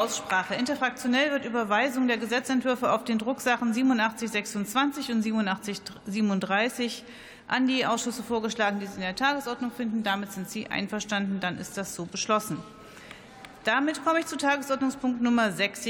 Aussprache. Interfraktionell wird Überweisung der Gesetzentwürfe auf den Drucksachen 8726 und 8737 an die Ausschüsse vorgeschlagen, die Sie in der Tagesordnung finden. Damit sind Sie einverstanden. Dann ist das so beschlossen. Damit komme ich zu Tagesordnungspunkt Nummer 6.